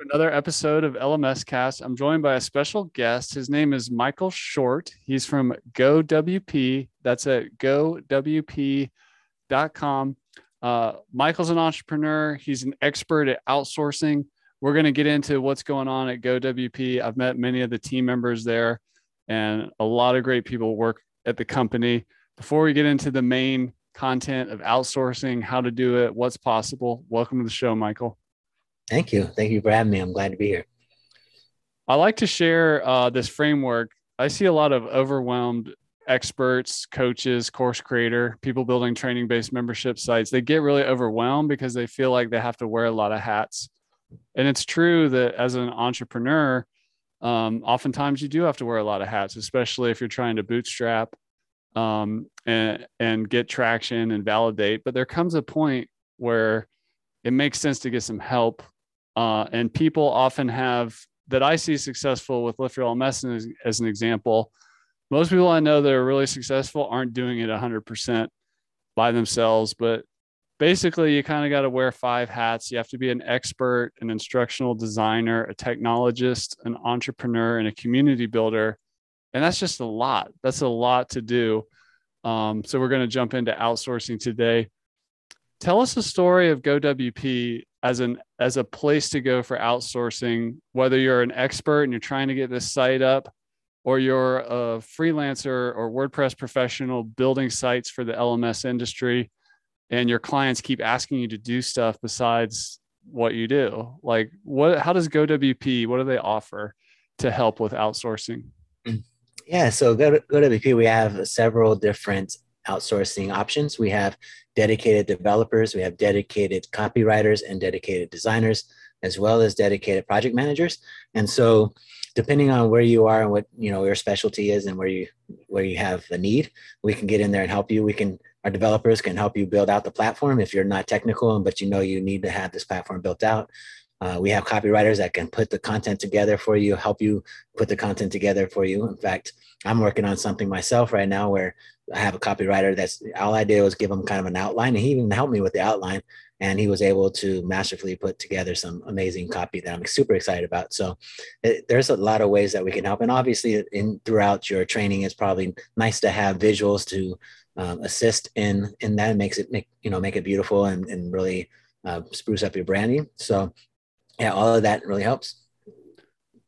another episode of LMS Cast. I'm joined by a special guest. His name is Michael Short. He's from GoWP. That's at gowp.com. Uh, Michael's an entrepreneur. He's an expert at outsourcing. We're going to get into what's going on at GoWP. I've met many of the team members there, and a lot of great people work at the company. Before we get into the main content of outsourcing, how to do it, what's possible, welcome to the show, Michael. Thank you. Thank you for having me. I'm glad to be here. I like to share uh, this framework. I see a lot of overwhelmed experts, coaches, course creator, people building training based membership sites. They get really overwhelmed because they feel like they have to wear a lot of hats. And it's true that as an entrepreneur, um, oftentimes you do have to wear a lot of hats, especially if you're trying to bootstrap um, and, and get traction and validate. But there comes a point where it makes sense to get some help uh, and people often have that I see successful with Lifter LMS as, as an example. Most people I know that are really successful aren't doing it 100% by themselves, but basically you kind of got to wear five hats. You have to be an expert, an instructional designer, a technologist, an entrepreneur, and a community builder. And that's just a lot. That's a lot to do. Um, so we're going to jump into outsourcing today. Tell us a story of GoWP as an as a place to go for outsourcing whether you're an expert and you're trying to get this site up or you're a freelancer or wordpress professional building sites for the lms industry and your clients keep asking you to do stuff besides what you do like what how does gowp what do they offer to help with outsourcing yeah so go, gowp we have several different outsourcing options. We have dedicated developers, we have dedicated copywriters and dedicated designers, as well as dedicated project managers. And so depending on where you are and what you know your specialty is and where you where you have a need, we can get in there and help you. We can our developers can help you build out the platform if you're not technical but you know you need to have this platform built out. Uh, we have copywriters that can put the content together for you, help you put the content together for you. In fact, I'm working on something myself right now where I have a copywriter that's all I did was give him kind of an outline, and he even helped me with the outline. And he was able to masterfully put together some amazing copy that I'm super excited about. So it, there's a lot of ways that we can help, and obviously, in throughout your training, it's probably nice to have visuals to um, assist in in that. It makes it make you know make it beautiful and and really uh, spruce up your branding. So yeah, all of that really helps.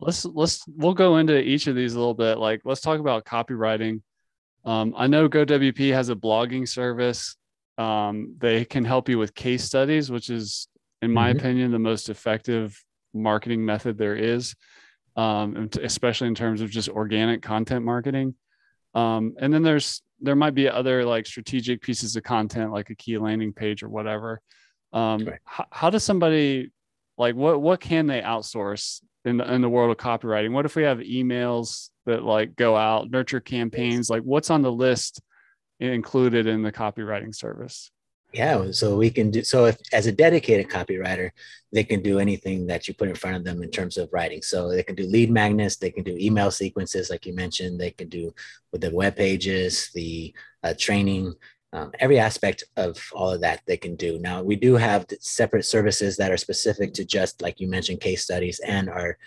Let's let's we'll go into each of these a little bit. Like let's talk about copywriting. Um, I know GoWP has a blogging service. Um, they can help you with case studies, which is, in my mm-hmm. opinion, the most effective marketing method there is, um, especially in terms of just organic content marketing. Um, and then there's there might be other like strategic pieces of content, like a key landing page or whatever. Um, right. how, how does somebody like what what can they outsource in the, in the world of copywriting? What if we have emails that like go out nurture campaigns? Like what's on the list included in the copywriting service? Yeah so we can do so if as a dedicated copywriter they can do anything that you put in front of them in terms of writing. So they can do lead magnets they can do email sequences like you mentioned they can do with the web pages the uh, training um, every aspect of all of that they can do. Now, we do have separate services that are specific to just, like you mentioned, case studies and our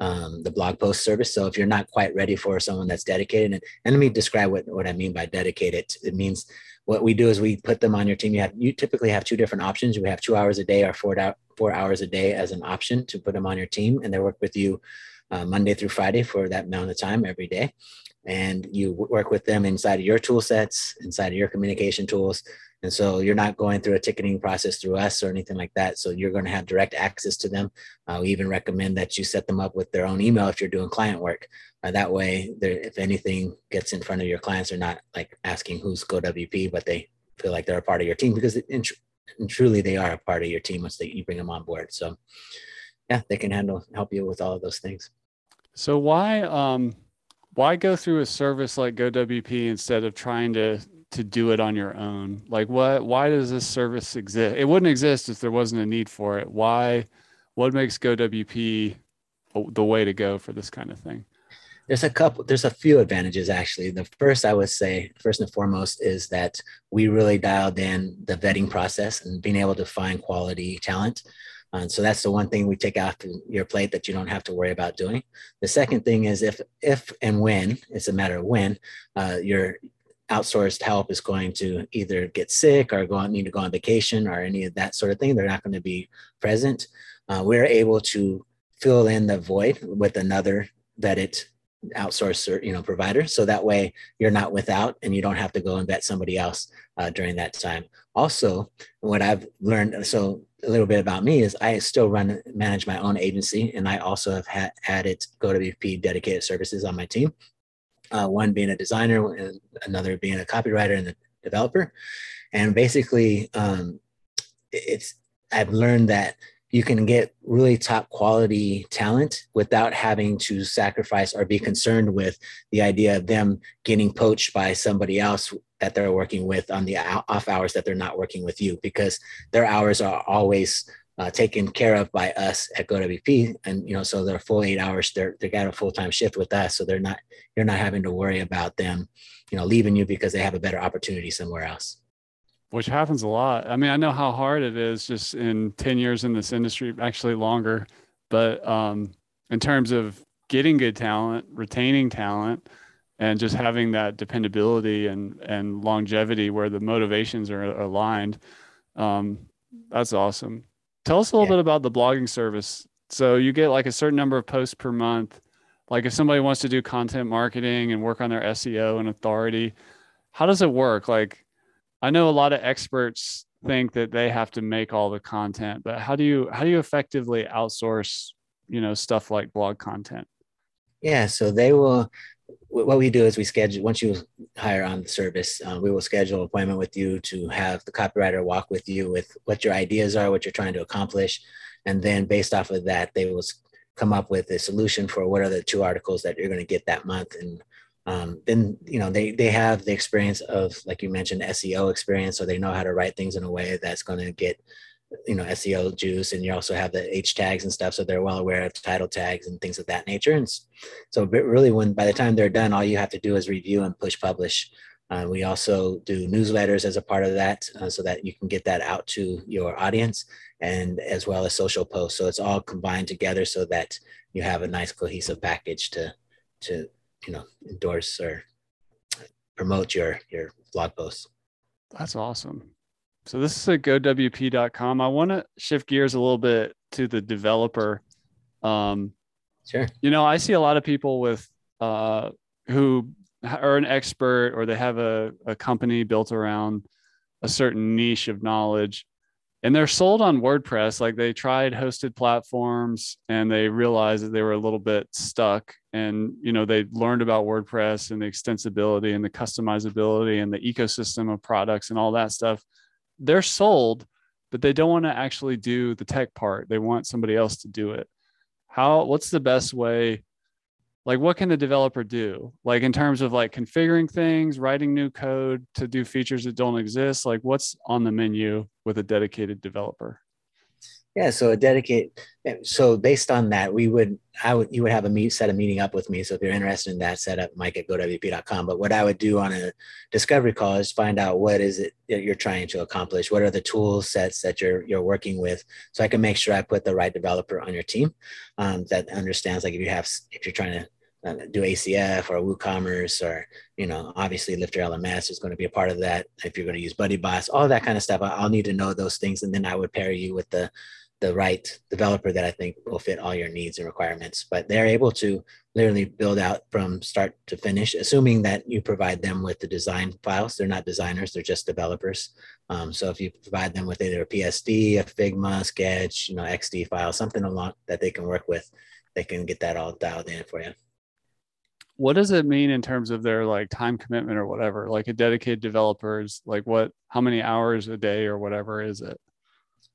um, the blog post service. So if you're not quite ready for someone that's dedicated, and, and let me describe what, what I mean by dedicated. It means what we do is we put them on your team. You have you typically have two different options. We have two hours a day or four, four hours a day as an option to put them on your team, and they work with you uh, Monday through Friday for that amount of time every day and you work with them inside of your tool sets, inside of your communication tools. And so you're not going through a ticketing process through us or anything like that. So you're going to have direct access to them. Uh, we even recommend that you set them up with their own email if you're doing client work. Uh, that way, if anything gets in front of your clients, they're not like asking who's GoWP, but they feel like they're a part of your team because it, and, tr- and truly they are a part of your team once they, you bring them on board. So yeah, they can handle help you with all of those things. So why um why go through a service like GoWP instead of trying to to do it on your own? Like what why does this service exist? It wouldn't exist if there wasn't a need for it. Why what makes GoWP the way to go for this kind of thing? There's a couple there's a few advantages actually. The first I would say first and foremost is that we really dialed in the vetting process and being able to find quality talent. And so that's the one thing we take off your plate that you don't have to worry about doing. The second thing is if if and when it's a matter of when uh, your outsourced help is going to either get sick or go on, need to go on vacation or any of that sort of thing, they're not going to be present. Uh, we're able to fill in the void with another vetted outsource you know provider so that way you're not without and you don't have to go and vet somebody else uh, during that time also what i've learned so a little bit about me is I still run manage my own agency, and I also have had added GoWP dedicated services on my team. Uh, one being a designer, and another being a copywriter and a developer. And basically, um, it's I've learned that you can get really top quality talent without having to sacrifice or be concerned with the idea of them getting poached by somebody else that they're working with on the off hours that they're not working with you because their hours are always uh, taken care of by us at GoWP. And, you know, so they're full eight hours, they're, they got a full-time shift with us. So they're not, you're not having to worry about them, you know, leaving you because they have a better opportunity somewhere else which happens a lot. I mean, I know how hard it is just in 10 years in this industry, actually longer, but um, in terms of getting good talent, retaining talent, and just having that dependability and, and longevity where the motivations are aligned. Um, that's awesome. Tell us a little yeah. bit about the blogging service. So you get like a certain number of posts per month. Like if somebody wants to do content marketing and work on their SEO and authority, how does it work? Like I know a lot of experts think that they have to make all the content, but how do you how do you effectively outsource, you know, stuff like blog content? Yeah, so they will. What we do is we schedule once you hire on the service, uh, we will schedule an appointment with you to have the copywriter walk with you with what your ideas are, what you're trying to accomplish, and then based off of that, they will come up with a solution for what are the two articles that you're going to get that month. And um, then you know they they have the experience of like you mentioned SEO experience, so they know how to write things in a way that's going to get you know SEO juice, and you also have the H tags and stuff, so they're well aware of title tags and things of that nature. And so, really, when by the time they're done, all you have to do is review and push publish. Uh, we also do newsletters as a part of that, uh, so that you can get that out to your audience, and as well as social posts. So it's all combined together, so that you have a nice cohesive package to to you know endorse or promote your your blog posts. That's awesome. So this is at gowp.com. I want to shift gears a little bit to the developer. Um, sure. You know, I see a lot of people with uh, who are an expert or they have a, a company built around a certain niche of knowledge and they're sold on WordPress. Like they tried hosted platforms and they realized that they were a little bit stuck. And you know, they learned about WordPress and the extensibility and the customizability and the ecosystem of products and all that stuff. They're sold, but they don't want to actually do the tech part. They want somebody else to do it. How what's the best way like what can the developer do like in terms of like configuring things writing new code to do features that don't exist like what's on the menu with a dedicated developer yeah so a dedicate. so based on that we would i would you would have a meet set a meeting up with me so if you're interested in that set up mike at gowp.com but what i would do on a discovery call is find out what is it that you're trying to accomplish what are the tool sets that you're you're working with so i can make sure i put the right developer on your team um, that understands like if you have if you're trying to uh, do ACF or WooCommerce or, you know, obviously Lifter LMS is going to be a part of that. If you're going to use BuddyBoss, all that kind of stuff, I'll need to know those things. And then I would pair you with the, the right developer that I think will fit all your needs and requirements. But they're able to literally build out from start to finish, assuming that you provide them with the design files. They're not designers, they're just developers. Um, so if you provide them with either a PSD, a Figma, Sketch, you know, XD file, something along that they can work with, they can get that all dialed in for you what does it mean in terms of their like time commitment or whatever like a dedicated developer is like what how many hours a day or whatever is it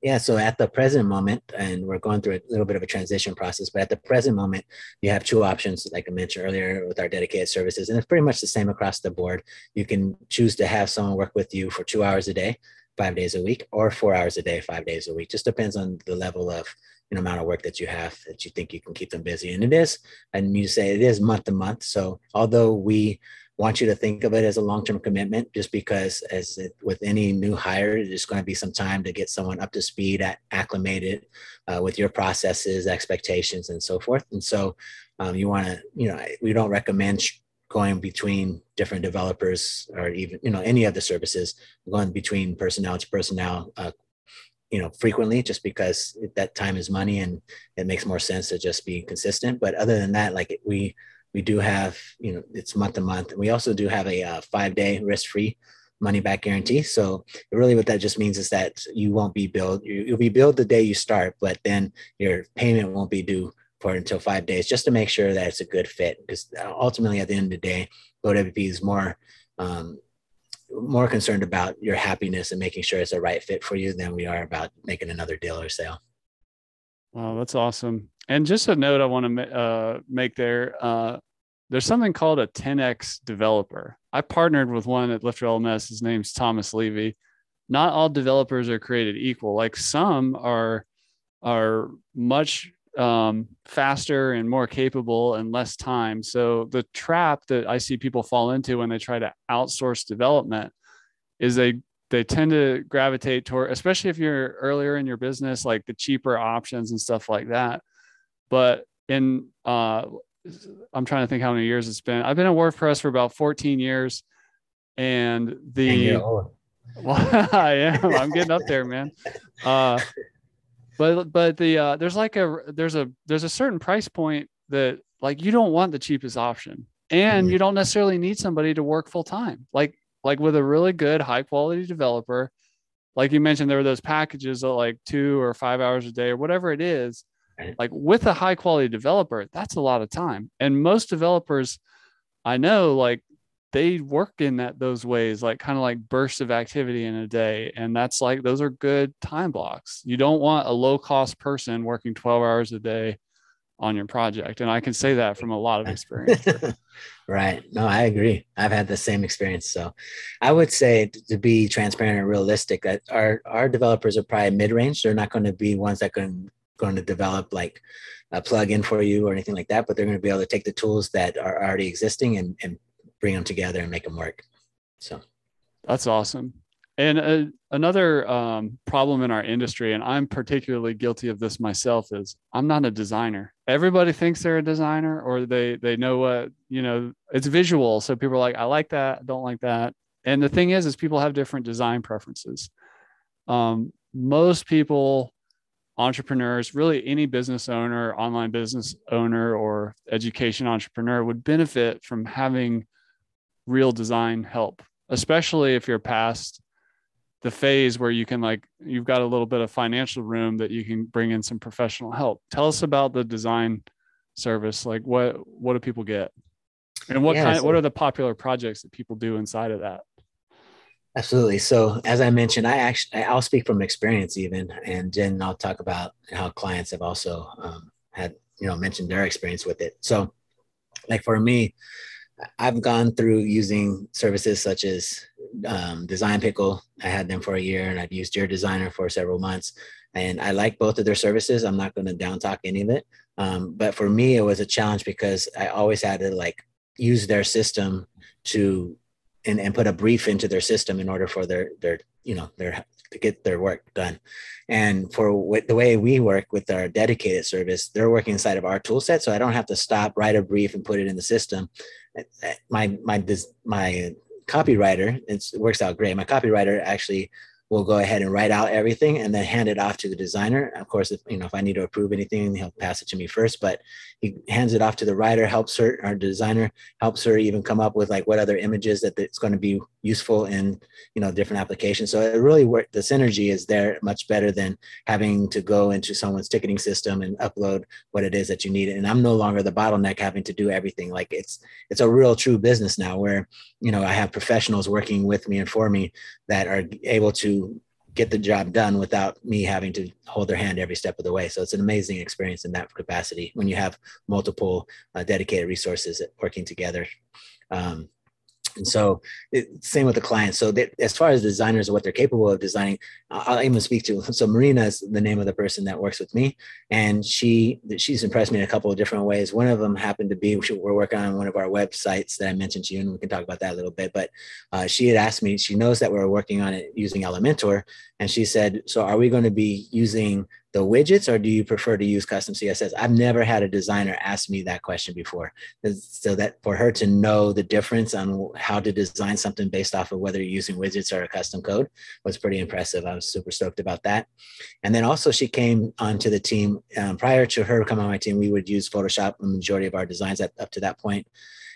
Yeah, so at the present moment, and we're going through a little bit of a transition process, but at the present moment, you have two options, like I mentioned earlier, with our dedicated services, and it's pretty much the same across the board. You can choose to have someone work with you for two hours a day, five days a week, or four hours a day, five days a week. Just depends on the level of you know, amount of work that you have that you think you can keep them busy, and it is. And you say it is month to month. So although we want you to think of it as a long-term commitment just because as it, with any new hire there's going to be some time to get someone up to speed at acclimated uh, with your processes expectations and so forth. And so um, you want to you know we don't recommend going between different developers or even you know any of the services going between personnel to personnel uh, you know frequently just because that time is money and it makes more sense to just be consistent. But other than that like we we do have, you know, it's month to month. We also do have a uh, five day risk free money back guarantee. So really what that just means is that you won't be billed, you'll be billed the day you start, but then your payment won't be due for until five days just to make sure that it's a good fit. Because ultimately at the end of the day, GoWP is more, um, more concerned about your happiness and making sure it's a right fit for you than we are about making another deal or sale. Wow, that's awesome. And just a note I want to uh, make there. Uh, there's something called a 10x developer. I partnered with one at Lifter LMS. His name's Thomas Levy. Not all developers are created equal. Like some are are much um, faster and more capable and less time. So the trap that I see people fall into when they try to outsource development is they they tend to gravitate toward, especially if you're earlier in your business, like the cheaper options and stuff like that. But in, uh, I'm trying to think how many years it's been. I've been at WordPress for about 14 years, and the well, I am. I'm getting up there, man. Uh, but but the uh, there's like a there's a there's a certain price point that like you don't want the cheapest option, and mm-hmm. you don't necessarily need somebody to work full time. Like like with a really good high quality developer like you mentioned there were those packages of like two or five hours a day or whatever it is like with a high quality developer that's a lot of time and most developers i know like they work in that those ways like kind of like bursts of activity in a day and that's like those are good time blocks you don't want a low cost person working 12 hours a day on your project. And I can say that from a lot of experience. right. No, I agree. I've had the same experience. So I would say to be transparent and realistic that our, our developers are probably mid-range. They're not going to be ones that can going to develop like a plug-in for you or anything like that, but they're going to be able to take the tools that are already existing and, and bring them together and make them work. So that's awesome. And uh, another um, problem in our industry, and I'm particularly guilty of this myself, is I'm not a designer. Everybody thinks they're a designer, or they they know what you know. It's visual, so people are like, I like that, don't like that. And the thing is, is people have different design preferences. Um, most people, entrepreneurs, really any business owner, online business owner, or education entrepreneur would benefit from having real design help, especially if you're past the phase where you can like you've got a little bit of financial room that you can bring in some professional help. Tell us about the design service like what what do people get? And what yeah, kind so, what are the popular projects that people do inside of that absolutely so as i mentioned i actually i'll speak from experience even and then i'll talk about how clients have also um, had you know mentioned their experience with it so like for me I've gone through using services such as um, Design Pickle. I had them for a year, and I've used Your Designer for several months. And I like both of their services. I'm not going to down talk any of it. Um, but for me, it was a challenge because I always had to like use their system to and, and put a brief into their system in order for their their you know their to get their work done. And for what, the way we work with our dedicated service, they're working inside of our tool set, so I don't have to stop, write a brief, and put it in the system uh, uh, my my this my copywriter it works out great my copywriter actually will go ahead and write out everything and then hand it off to the designer. Of course, if you know if I need to approve anything, he'll pass it to me first. But he hands it off to the writer, helps her, our designer helps her even come up with like what other images that it's going to be useful in you know different applications. So it really worked. The synergy is there much better than having to go into someone's ticketing system and upload what it is that you need. And I'm no longer the bottleneck having to do everything. Like it's it's a real true business now where you know I have professionals working with me and for me that are able to get the job done without me having to hold their hand every step of the way. So it's an amazing experience in that capacity when you have multiple uh, dedicated resources working together. Um, and so, it, same with the client. So, they, as far as designers and what they're capable of designing, I'll even speak to. So, Marina is the name of the person that works with me, and she she's impressed me in a couple of different ways. One of them happened to be we're working on one of our websites that I mentioned to you, and we can talk about that a little bit. But uh, she had asked me. She knows that we're working on it using Elementor, and she said, "So, are we going to be using?" the widgets or do you prefer to use custom css i've never had a designer ask me that question before. So that for her to know the difference on how to design something based off of whether you're using widgets or a custom code was pretty impressive. I was super stoked about that. And then also she came onto the team um, prior to her coming on my team we would use photoshop the majority of our designs at, up to that point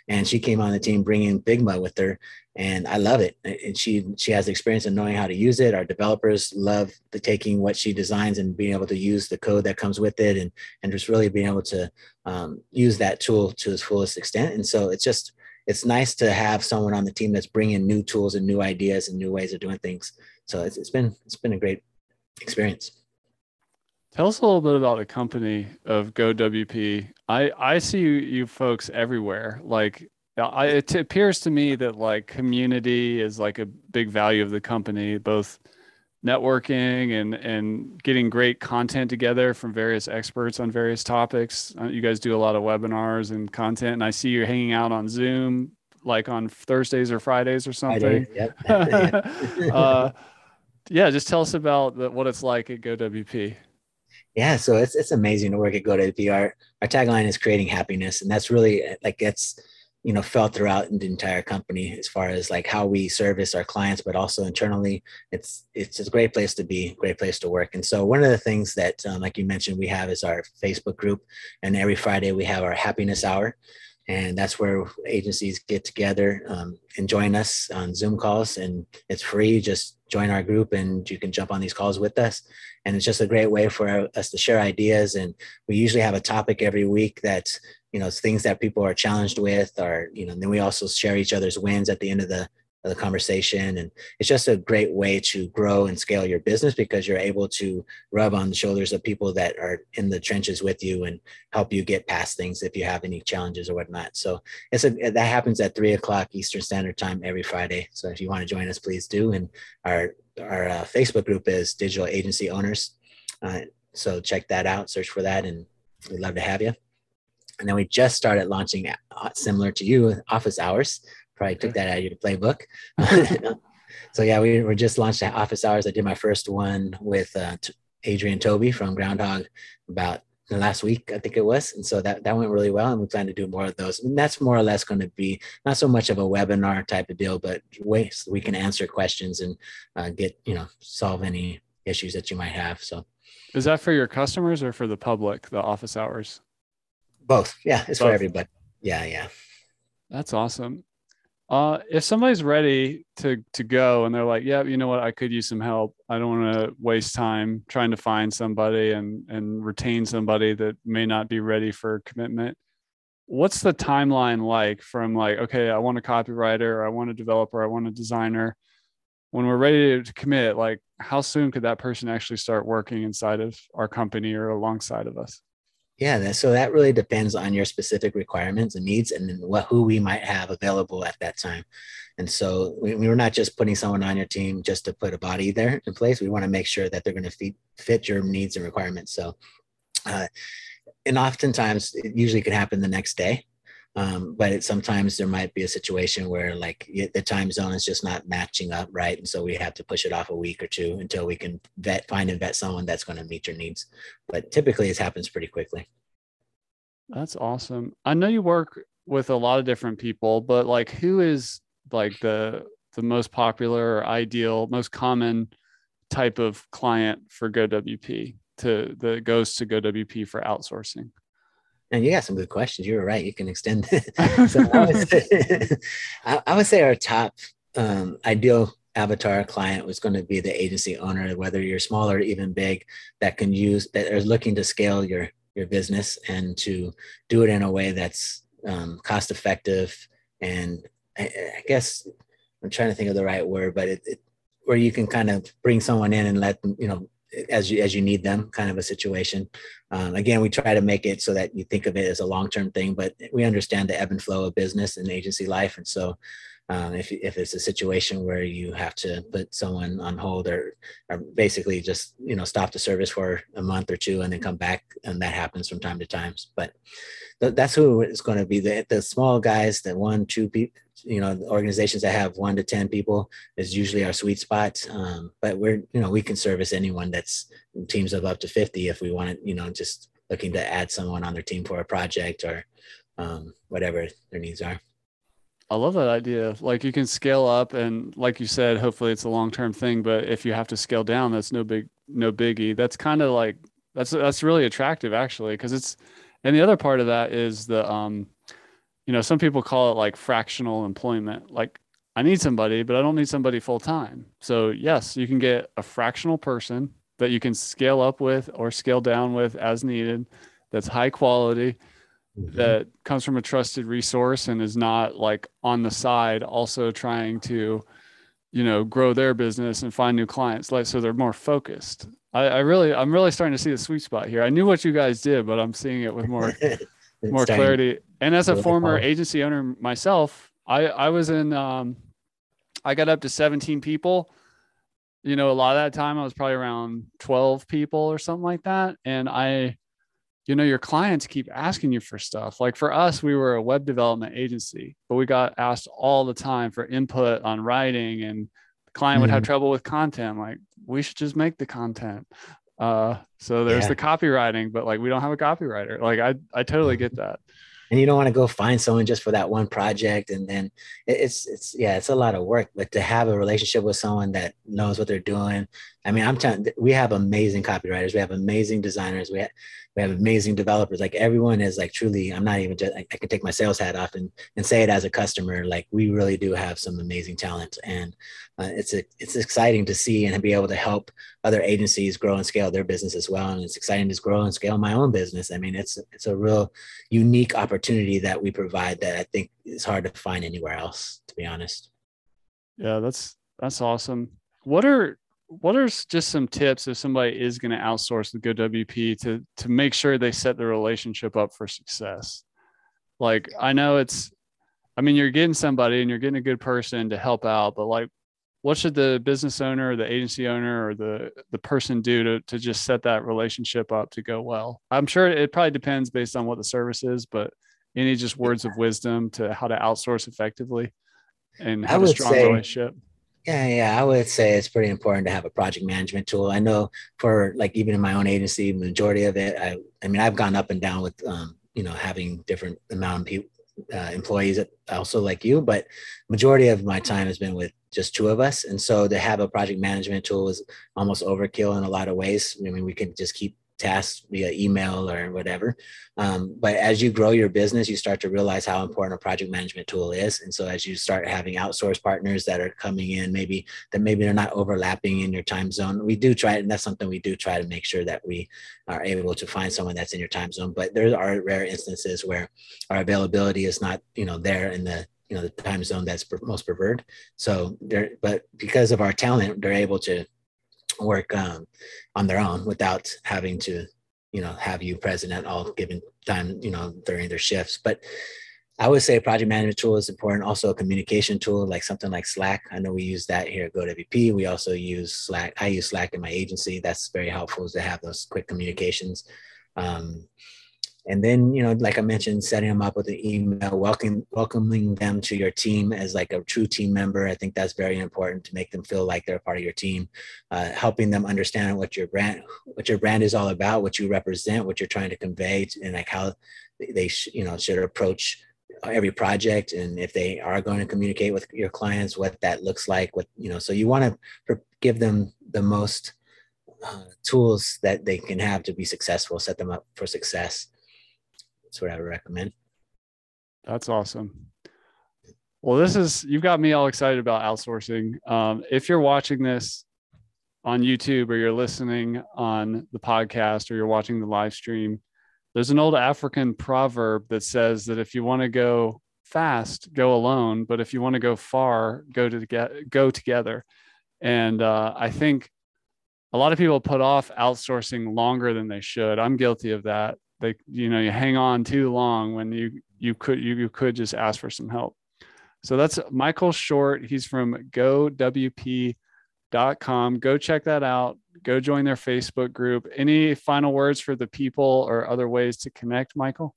and she came on the team bringing Figma with her, and I love it. And she she has experience in knowing how to use it. Our developers love the taking what she designs and being able to use the code that comes with it, and and just really being able to um, use that tool to its fullest extent. And so it's just it's nice to have someone on the team that's bringing new tools and new ideas and new ways of doing things. So it's, it's been it's been a great experience. Tell us a little bit about the company of GoWP. I I see you, you folks everywhere. Like I, it appears to me that like community is like a big value of the company, both networking and and getting great content together from various experts on various topics. Uh, you guys do a lot of webinars and content, and I see you hanging out on Zoom like on Thursdays or Fridays or something. Yep. uh, yeah, just tell us about the, what it's like at GoWP yeah so it's it's amazing to work at GoWP. Our our tagline is creating happiness and that's really like it's you know felt throughout the entire company as far as like how we service our clients but also internally it's it's a great place to be great place to work and so one of the things that um, like you mentioned we have is our facebook group and every friday we have our happiness hour and that's where agencies get together um, and join us on zoom calls. And it's free. Just join our group and you can jump on these calls with us. And it's just a great way for us to share ideas. And we usually have a topic every week that's you know things that people are challenged with or you know and then we also share each other's wins at the end of the of the conversation. And it's just a great way to grow and scale your business because you're able to rub on the shoulders of people that are in the trenches with you and help you get past things if you have any challenges or whatnot. So it's a, that happens at three o'clock Eastern Standard Time every Friday. So if you want to join us, please do. And our our uh, Facebook group is Digital Agency Owners. Uh, so check that out, search for that, and we'd love to have you. And then we just started launching, uh, similar to you, office hours probably took that out of your playbook. so yeah, we were just launched at office hours. I did my first one with uh, Adrian Tobey from Groundhogg about the last week, I think it was. And so that, that went really well. And we plan to do more of those. And that's more or less going to be not so much of a webinar type of deal, but ways we can answer questions and uh, get, you know, solve any issues that you might have. So is that for your customers or for the public, the office hours? Both. Yeah. It's Both. for everybody. Yeah. Yeah. That's awesome. Uh, if somebody's ready to to go and they're like, yeah, you know what, I could use some help. I don't want to waste time trying to find somebody and and retain somebody that may not be ready for commitment. What's the timeline like from like, okay, I want a copywriter, I want a developer, I want a designer. When we're ready to commit, like how soon could that person actually start working inside of our company or alongside of us? Yeah, that, so that really depends on your specific requirements and needs, and then what who we might have available at that time. And so we, we were not just putting someone on your team just to put a body there in place. We want to make sure that they're going to fit, fit your needs and requirements. So, uh, and oftentimes it usually can happen the next day. Um, but it, sometimes there might be a situation where like the time zone is just not matching up right? And so we have to push it off a week or two until we can vet find and vet someone that's going to meet your needs. But typically it happens pretty quickly. That's awesome. I know you work with a lot of different people but like who is like the the most popular or ideal most common type of client for GoWP to the goes to GoWP for outsourcing and you got some good questions. You were right. You can extend it. so I, would say, I, would say our top um, ideal avatar client was going to be the agency owner, whether you're small or even big, that can use that are looking to scale your your business and to do it in a way that's um, cost effective and I, I, guess I'm trying to think of the right word, but it, it where you can kind of bring someone in and let them, you know, as you as you need them kind of a situation. Um, again we try to make it so that you think of it as a long-term thing but we understand the ebb and flow of business and agency life. And so um, if, if it's a situation where you have to put someone on hold or, or basically just you know stop the service for a month or two and then come back and that happens from time to times but th- that's who it's going to be. The, the small guys the one two people you know organizations that have one to ten people is usually our sweet spot. Um, but we're you know we can service anyone that's teams of up to 50 if we want you know just looking to add someone on their team for a project or um, whatever their needs are I love that idea. Like you can scale up and like you said, hopefully it's a long-term thing, but if you have to scale down, that's no big no biggie. That's kind of like that's that's really attractive actually because it's and the other part of that is the um you know, some people call it like fractional employment. Like I need somebody, but I don't need somebody full time. So, yes, you can get a fractional person that you can scale up with or scale down with as needed that's high quality mm-hmm. that comes from a trusted resource and is not like on the side also trying to you know grow their business and find new clients like so they're more focused. I, I really i'm really starting to see the sweet spot here. I knew what you guys did but i'm seeing it with more more clarity. And as a former agency owner myself i i was in um i got up to 17 people. You know a lot of that time i was probably around 12 people or something like that. And i you know your clients keep asking you for stuff like for us we were a web development agency but we got asked all the time for input on writing and the client mm-hmm. would have mm-hmm. trouble with content like we should just make the content uh so there's yeah. the copywriting but like we don't have a copywriter like i i totally get that and you don't want to go find someone just for that one project and then it's it's yeah it's a lot of work but to have a relationship with someone that knows what they're doing i mean i'm telling we have amazing copywriters. We have amazing designers. We have we have amazing developers. Like everyone is like truly i'm not even just i, I can take my sales hat off and, and say it as a customer. Like we really do have some amazing talent. And uh, it's a, it's exciting to see and be able to help other agencies grow and scale their business as well. And it's exciting to grow and scale my own business. I mean it's it's a real unique opportunity that we provide that i think is hard to find anywhere else to be honest. Yeah that's that's awesome. What are what are just some tips if somebody is going to outsource the GoWP to to make sure they set the relationship up for success? Like I know it's I mean you're getting somebody and you're getting a good person to help out, but like what should the business owner or the agency owner or the the person do to to just set that relationship up to go well? I'm sure it probably depends based on what the service is, but any just words of wisdom to how to outsource effectively and have a strong say, relationship yeah, yeah, I would say it's pretty important to have a project management tool. I know for like even in my own agency, majority of it, I, I mean, I've gone up and down with, um, you know, having different amount of people, uh, employees also like you, but majority of my time has been with just two of us. And so to have a project management tool is almost overkill in a lot of ways. I mean, we can just keep tasks via email or whatever. Um, but as you grow your business, you start to realize how important a project management tool is. And so as you start having outsourced partners that are coming in, maybe that maybe they're not overlapping in your time zone, we do try, and that's something we do try to make sure that we are able to find someone that's in your time zone. But there are rare instances where our availability is not, you know, there in the you know the time zone that's most preferred. So there, but because of our talent, they're able to work um, on their own without having to you know have you present at all given time you know during their shifts. But i would say project management tool is important also a communication tool like something like slack. I know we use that here at GoWP. We also use slack. I use slack in my agency. That's very helpful to have those quick communications. Um, and then you know like i mentioned setting them up with an email welcoming welcoming them to your team as like a true team member i think that's very important to make them feel like they're part of your team. Uh, helping them understand what your brand what your brand is all about what you represent what you're trying to convey and like how they sh- you know should approach every project and if they are going to communicate with your clients what that looks like what you know so you want to give them the most uh, tools that they can have to be successful set them up for success that's what I would recommend. That's awesome. Well, this is you've got me all excited about outsourcing. Um, if you're watching this on YouTube or you're listening on the podcast or you're watching the live stream, there's an old African proverb that says that if you want to go fast, go alone, but if you want to go far, go to get go together. And uh, I think a lot of people put off outsourcing longer than they should. I'm guilty of that. They, you know, you hang on too long when you you could you, you could just ask for some help. So that's Michael Short. He's from GoWP.com. Go check that out. Go join their Facebook group. Any final words for the people or other ways to connect, Michael?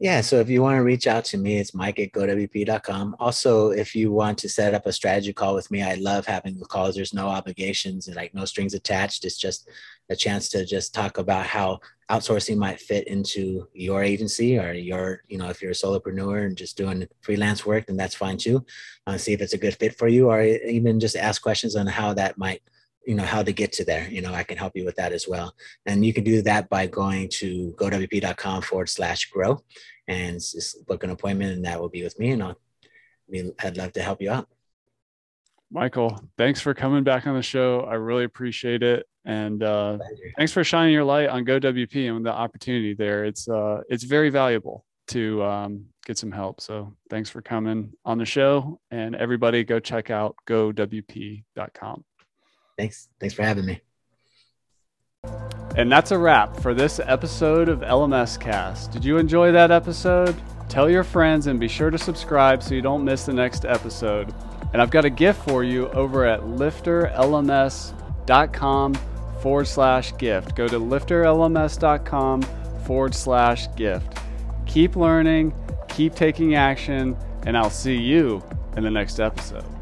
Yeah, so if you want to reach out to me, it's mike at gowp.com. Also, if you want to set up a strategy call with me, I love having the calls. There's no obligations and like no strings attached. It's just a chance to just talk about how outsourcing might fit into your agency or your, you know, if you're a solopreneur and just doing freelance work, then that's fine too. Uh, see if it's a good fit for you, or even just ask questions on how that might you know how to get to there you know i can help you with that as well. And you can do that by going to gowp.com forward slash grow and just book an appointment and that will be with me and i'll be i'd love to help you out. Michael thanks for coming back on the show. I really appreciate it. And uh, thanks for shining your light on gowp and the opportunity there. It's uh it's very valuable to um, get some help. So thanks for coming on the show and everybody go check out gowp.com Thanks. Thanks for having me. And that's a wrap for this episode of LMS Cast. Did you enjoy that episode? Tell your friends and be sure to subscribe so you don't miss the next episode. And I've got a gift for you over at lifterlms.com forward slash gift. Go to lifterlms.com forward slash gift. Keep learning, keep taking action, and I'll see you in the next episode.